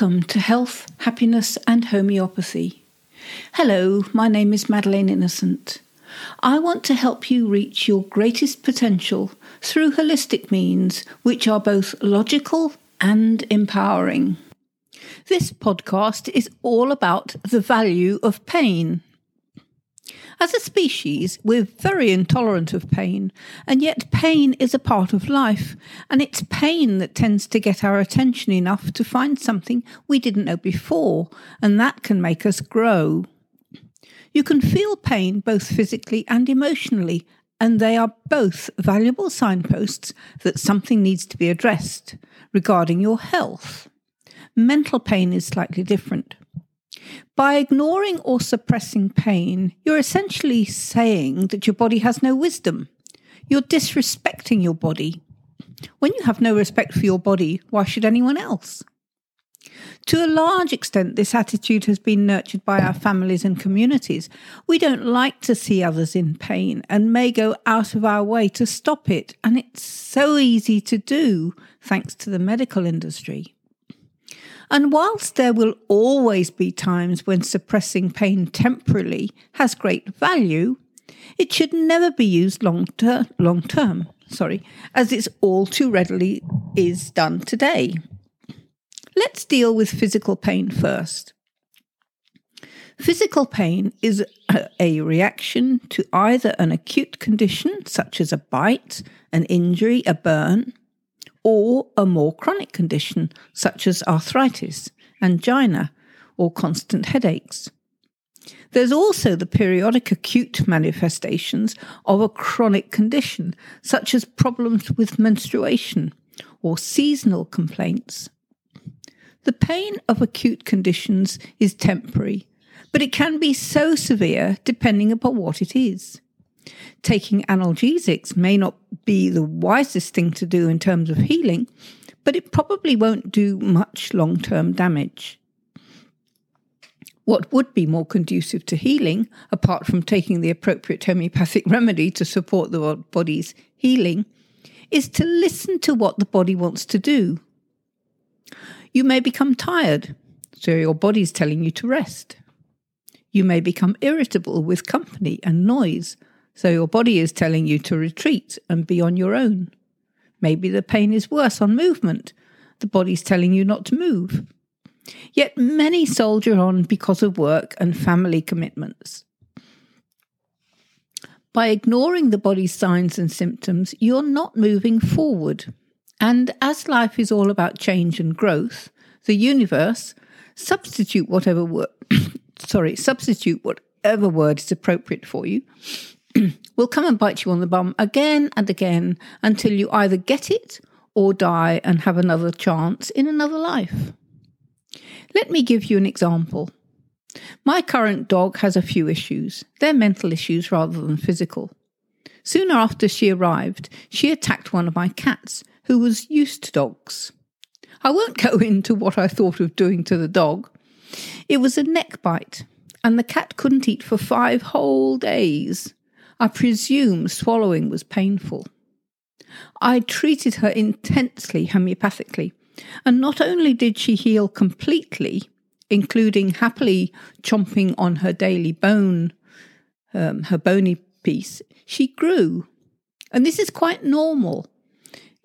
Welcome to Health, Happiness and Homeopathy. Hello, my name is Madeleine Innocent. I want to help you reach your greatest potential through holistic means which are both logical and empowering. This podcast is all about the value of pain. As a species, we're very intolerant of pain, and yet pain is a part of life, and it's pain that tends to get our attention enough to find something we didn't know before, and that can make us grow. You can feel pain both physically and emotionally, and they are both valuable signposts that something needs to be addressed regarding your health. Mental pain is slightly different. By ignoring or suppressing pain, you're essentially saying that your body has no wisdom. You're disrespecting your body. When you have no respect for your body, why should anyone else? To a large extent, this attitude has been nurtured by our families and communities. We don't like to see others in pain and may go out of our way to stop it, and it's so easy to do thanks to the medical industry. And whilst there will always be times when suppressing pain temporarily has great value, it should never be used long, ter- long term, sorry, as it's all too readily is done today. Let's deal with physical pain first. Physical pain is a reaction to either an acute condition, such as a bite, an injury, a burn, or a more chronic condition such as arthritis, angina, or constant headaches. There's also the periodic acute manifestations of a chronic condition, such as problems with menstruation or seasonal complaints. The pain of acute conditions is temporary, but it can be so severe depending upon what it is taking analgesics may not be the wisest thing to do in terms of healing, but it probably won't do much long term damage. What would be more conducive to healing, apart from taking the appropriate homeopathic remedy to support the body's healing, is to listen to what the body wants to do. You may become tired, so your body's telling you to rest. You may become irritable with company and noise, so your body is telling you to retreat and be on your own. Maybe the pain is worse on movement. The body's telling you not to move. Yet many soldier on because of work and family commitments. By ignoring the body's signs and symptoms, you're not moving forward. And as life is all about change and growth, the universe, substitute whatever word, sorry, substitute whatever word is appropriate for you, will come and bite you on the bum again and again until you either get it or die and have another chance in another life. Let me give you an example. My current dog has a few issues. They're mental issues rather than physical. Soon after she arrived, she attacked one of my cats, who was used to dogs. I won't go into what I thought of doing to the dog. It was a neck bite, and the cat couldn't eat for five whole days. I presume swallowing was painful. I treated her intensely homeopathically, and not only did she heal completely, including happily chomping on her daily bone, um, her bony piece, she grew. And this is quite normal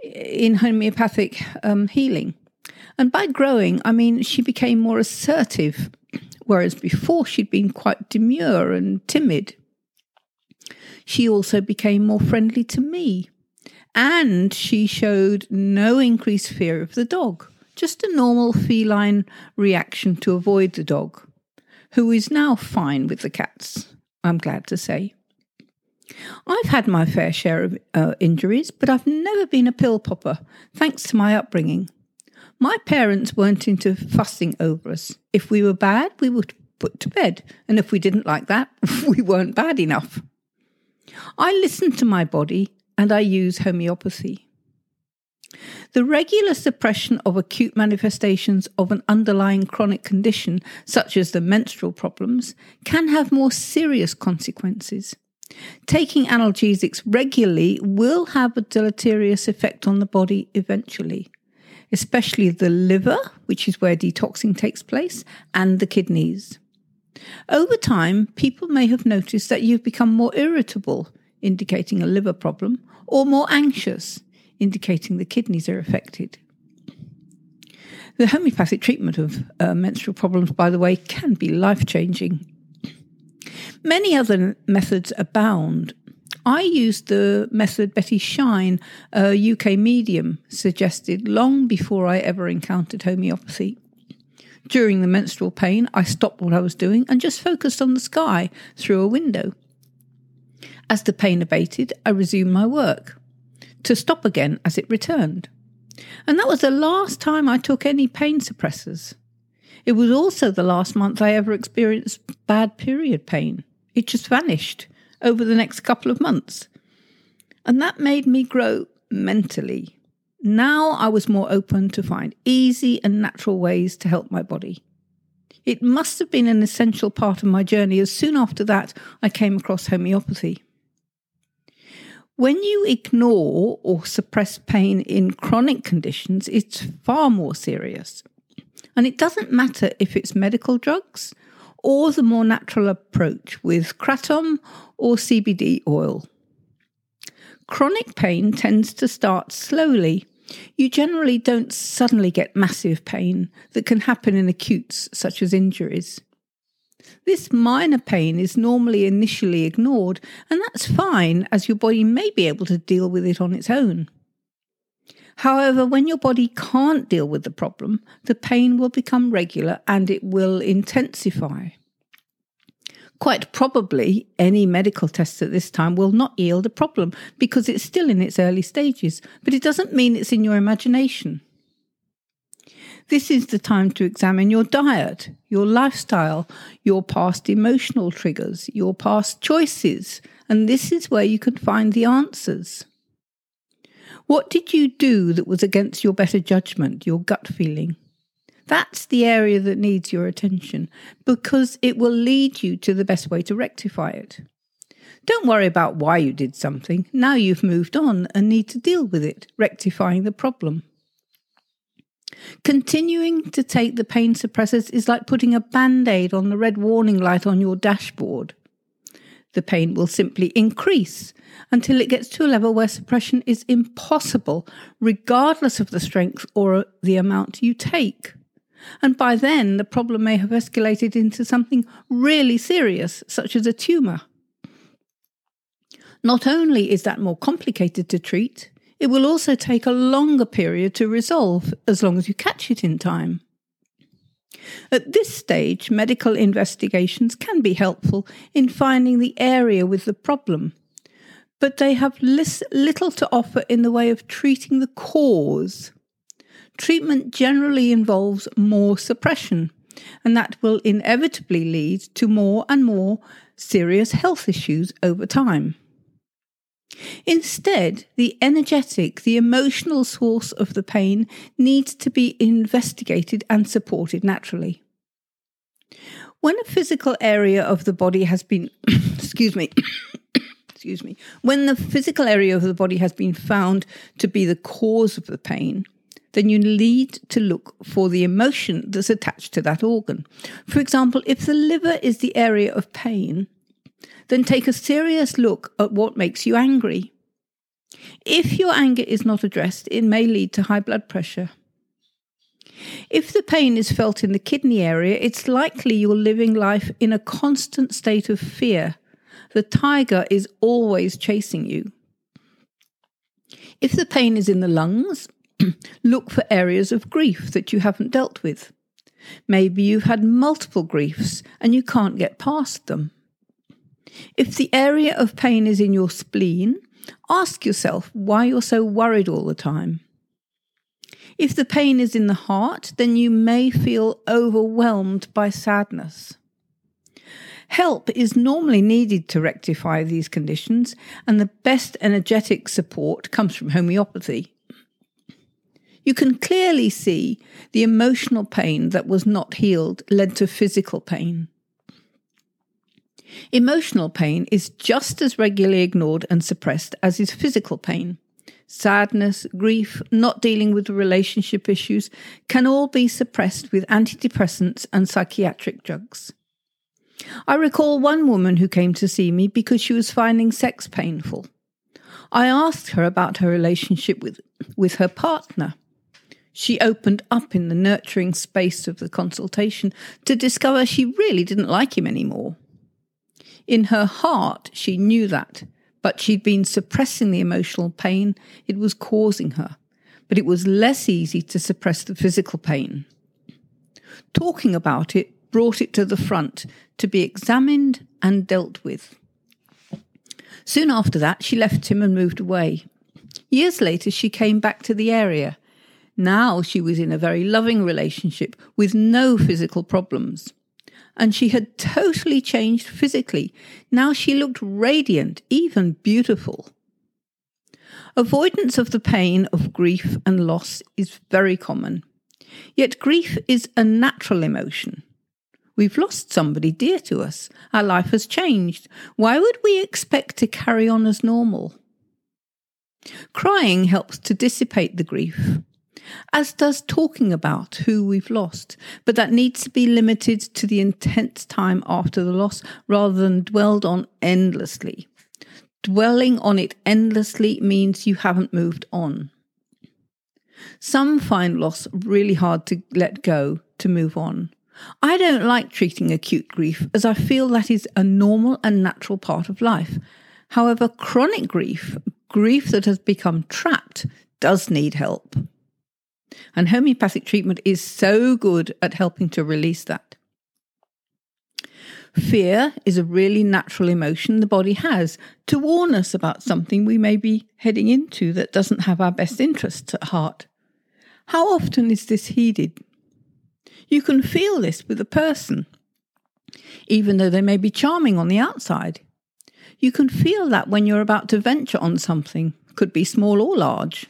in homeopathic um, healing. And by growing, I mean she became more assertive, whereas before she'd been quite demure and timid she also became more friendly to me. And she showed no increased fear of the dog, just a normal feline reaction to avoid the dog, who is now fine with the cats, I'm glad to say. I've had my fair share of uh, injuries, but I've never been a pill popper, thanks to my upbringing. My parents weren't into fussing over us. If we were bad, we were put to bed, and if we didn't like that, we weren't bad enough. I listen to my body and I use homeopathy. The regular suppression of acute manifestations of an underlying chronic condition, such as the menstrual problems, can have more serious consequences. Taking analgesics regularly will have a deleterious effect on the body eventually. especially the liver, which is where detoxing takes place, and the kidneys. Over time, people may have noticed that you've become more irritable, indicating a liver problem, or more anxious, indicating the kidneys are affected. The homeopathic treatment of uh, menstrual problems, by the way, can be life changing. Many other methods abound. I used the method Betty Shine, a UK medium, suggested long before I ever encountered homeopathy. During the menstrual pain, I stopped what I was doing and just focused on the sky through a window. As the pain abated, I resumed my work, to stop again as it returned. And that was the last time I took any pain suppressors. It was also the last month I ever experienced bad period pain. It just vanished over the next couple of months. And that made me grow mentally. Now I was more open to find easy and natural ways to help my body. It must have been an essential part of my journey, as soon after that I came across homeopathy. When you ignore or suppress pain in chronic conditions, it's far more serious. And it doesn't matter if it's medical drugs or the more natural approach with kratom or CBD oil. Chronic pain tends to start slowly. You generally don't suddenly get massive pain that can happen in acutes, such as injuries. This minor pain is normally initially ignored, and that's fine as your body may be able to deal with it on its own. However, when your body can't deal with the problem, the pain will become regular and it will intensify. Quite probably, any medical tests at this time will not yield a problem because it's still in its early stages, but it doesn't mean it's in your imagination. This is the time to examine your diet, your lifestyle, your past emotional triggers, your past choices, and this is where you can find the answers. What did you do that was against your better judgment, your gut feeling? That's the area that needs your attention because it will lead you to the best way to rectify it. Don't worry about why you did something. Now you've moved on and need to deal with it, rectifying the problem. Continuing to take the pain suppressors is like putting a band aid on the red warning light on your dashboard. The pain will simply increase until it gets to a level where suppression is impossible, regardless of the strength or the amount you take. And by then, the problem may have escalated into something really serious, such as a tumour. Not only is that more complicated to treat, it will also take a longer period to resolve as long as you catch it in time. At this stage, medical investigations can be helpful in finding the area with the problem, but they have little to offer in the way of treating the cause. Treatment generally involves more suppression, and that will inevitably lead to more and more serious health issues over time. Instead, the energetic, the emotional source of the pain needs to be investigated and supported naturally. When a physical area of the body has been, excuse me, excuse me, when the physical area of the body has been found to be the cause of the pain, then you need to look for the emotion that's attached to that organ. For example, if the liver is the area of pain, then take a serious look at what makes you angry. If your anger is not addressed, it may lead to high blood pressure. If the pain is felt in the kidney area, it's likely you're living life in a constant state of fear. The tiger is always chasing you. If the pain is in the lungs, look for areas of grief that you haven't dealt with. Maybe you've had multiple griefs and you can't get past them. If the area of pain is in your spleen, ask yourself why you're so worried all the time. If the pain is in the heart, then you may feel overwhelmed by sadness. Help is normally needed to rectify these conditions, and the best energetic support comes from homeopathy. You can clearly see the emotional pain that was not healed led to physical pain. Emotional pain is just as regularly ignored and suppressed as is physical pain. sadness, grief, not dealing with relationship issues can all be suppressed with antidepressants and psychiatric drugs. I recall one woman who came to see me because she was finding sex painful. I asked her about her relationship with, with her partner. She opened up in the nurturing space of the consultation to discover she really didn't like him anymore. In her heart, she knew that, but she'd been suppressing the emotional pain it was causing her. But it was less easy to suppress the physical pain. Talking about it brought it to the front to be examined and dealt with. Soon after that, she left him and moved away. Years later, she came back to the area. Now she was in a very loving relationship with no physical problems. And she had totally changed physically. Now she looked radiant, even beautiful. Avoidance of the pain of grief and loss is very common. Yet grief is a natural emotion. We've lost somebody dear to us. Our life has changed. Why would we expect to carry on as normal? Crying helps to dissipate the grief, as does talking about who we've lost, but that needs to be limited to the intense time after the loss rather than dwelled on endlessly. Dwelling on it endlessly means you haven't moved on. Some find loss really hard to let go to move on. I don't like treating acute grief as I feel that is a normal and natural part of life. However, chronic grief, grief that has become trapped, does need help. And homeopathic treatment is so good at helping to release that. Fear is a really natural emotion the body has to warn us about something we may be heading into that doesn't have our best interests at heart. How often is this heeded? You can feel this with a person, even though they may be charming on the outside. You can feel that when you're about to venture on something, could be small or large.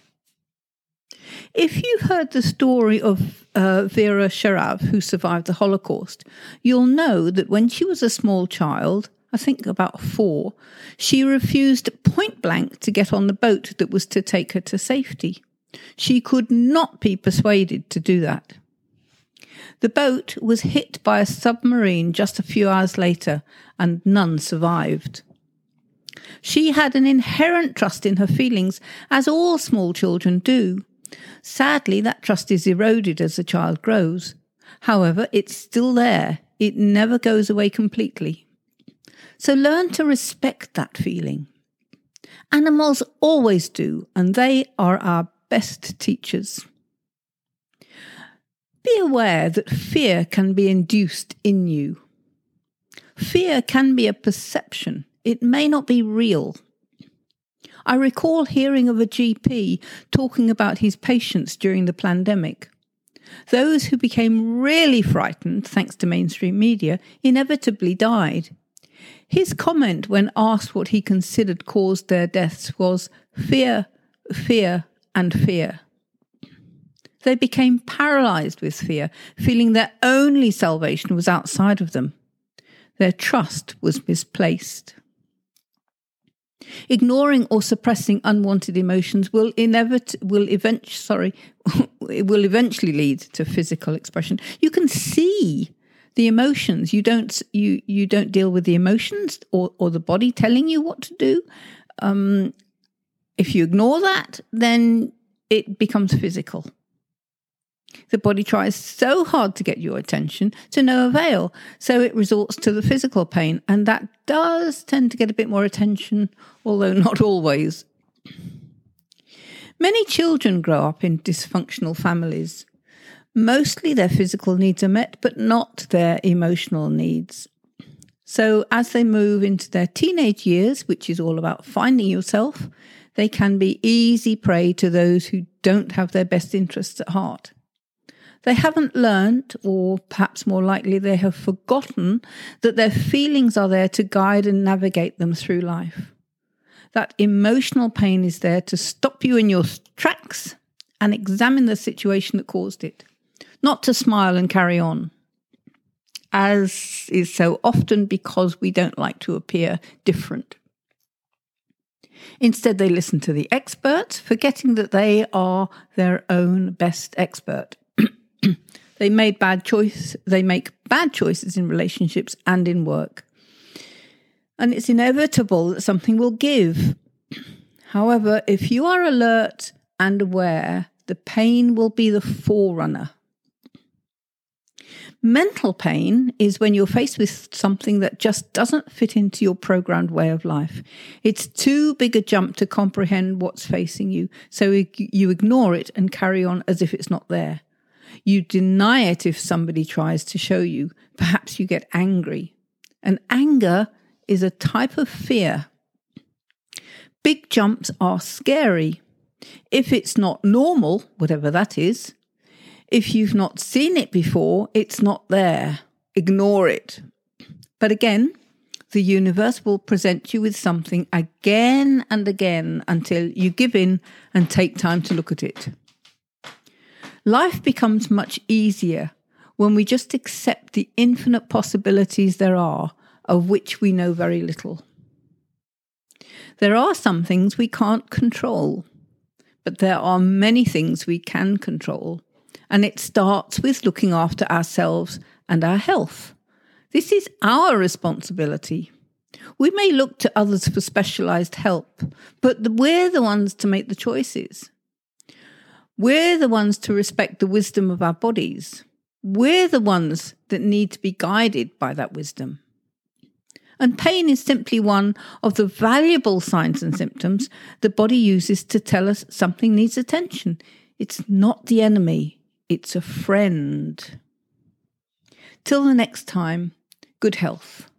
If you've heard the story of uh, Vera Sharav, who survived the Holocaust, you'll know that when she was a small child, I think about four, she refused point blank to get on the boat that was to take her to safety. She could not be persuaded to do that. The boat was hit by a submarine just a few hours later, and none survived. She had an inherent trust in her feelings, as all small children do. Sadly, that trust is eroded as the child grows. However, it's still there, it never goes away completely. So learn to respect that feeling. Animals always do, and they are our best teachers. Be aware that fear can be induced in you. Fear can be a perception, it may not be real. I recall hearing of a GP talking about his patients during the pandemic. Those who became really frightened, thanks to mainstream media, inevitably died. His comment when asked what he considered caused their deaths was fear, fear, and fear. They became paralyzed with fear, feeling their only salvation was outside of them. Their trust was misplaced. Ignoring or suppressing unwanted emotions will inevit- will eventually sorry it will eventually lead to physical expression. You can see the emotions. You don't you you don't deal with the emotions or or the body telling you what to do. Um, if you ignore that, then it becomes physical. The body tries so hard to get your attention to no avail, so it resorts to the physical pain, and that does tend to get a bit more attention, although not always. Many children grow up in dysfunctional families. Mostly their physical needs are met, but not their emotional needs. So, as they move into their teenage years, which is all about finding yourself, they can be easy prey to those who don't have their best interests at heart. They haven't learned, or perhaps more likely, they have forgotten that their feelings are there to guide and navigate them through life. That emotional pain is there to stop you in your tracks and examine the situation that caused it, not to smile and carry on, as is so often because we don't like to appear different. Instead, they listen to the experts, forgetting that they are their own best expert. they made bad choice. They make bad choices in relationships and in work, and it's inevitable that something will give. However, if you are alert and aware, the pain will be the forerunner. Mental pain is when you're faced with something that just doesn't fit into your programmed way of life. It's too big a jump to comprehend what's facing you, so you ignore it and carry on as if it's not there. You deny it if somebody tries to show you. Perhaps you get angry. And anger is a type of fear. Big jumps are scary. If it's not normal, whatever that is, if you've not seen it before, it's not there. Ignore it. But again, the universe will present you with something again and again until you give in and take time to look at it. Life becomes much easier when we just accept the infinite possibilities there are, of which we know very little. There are some things we can't control, but there are many things we can control and it starts with looking after ourselves and our health. This is our responsibility. We may look to others for specialized help, but we're the ones to make the choices. We're the ones to respect the wisdom of our bodies. We're the ones that need to be guided by that wisdom. And pain is simply one of the valuable signs and symptoms the body uses to tell us something needs attention. It's not the enemy, it's a friend. Till the next time, good health.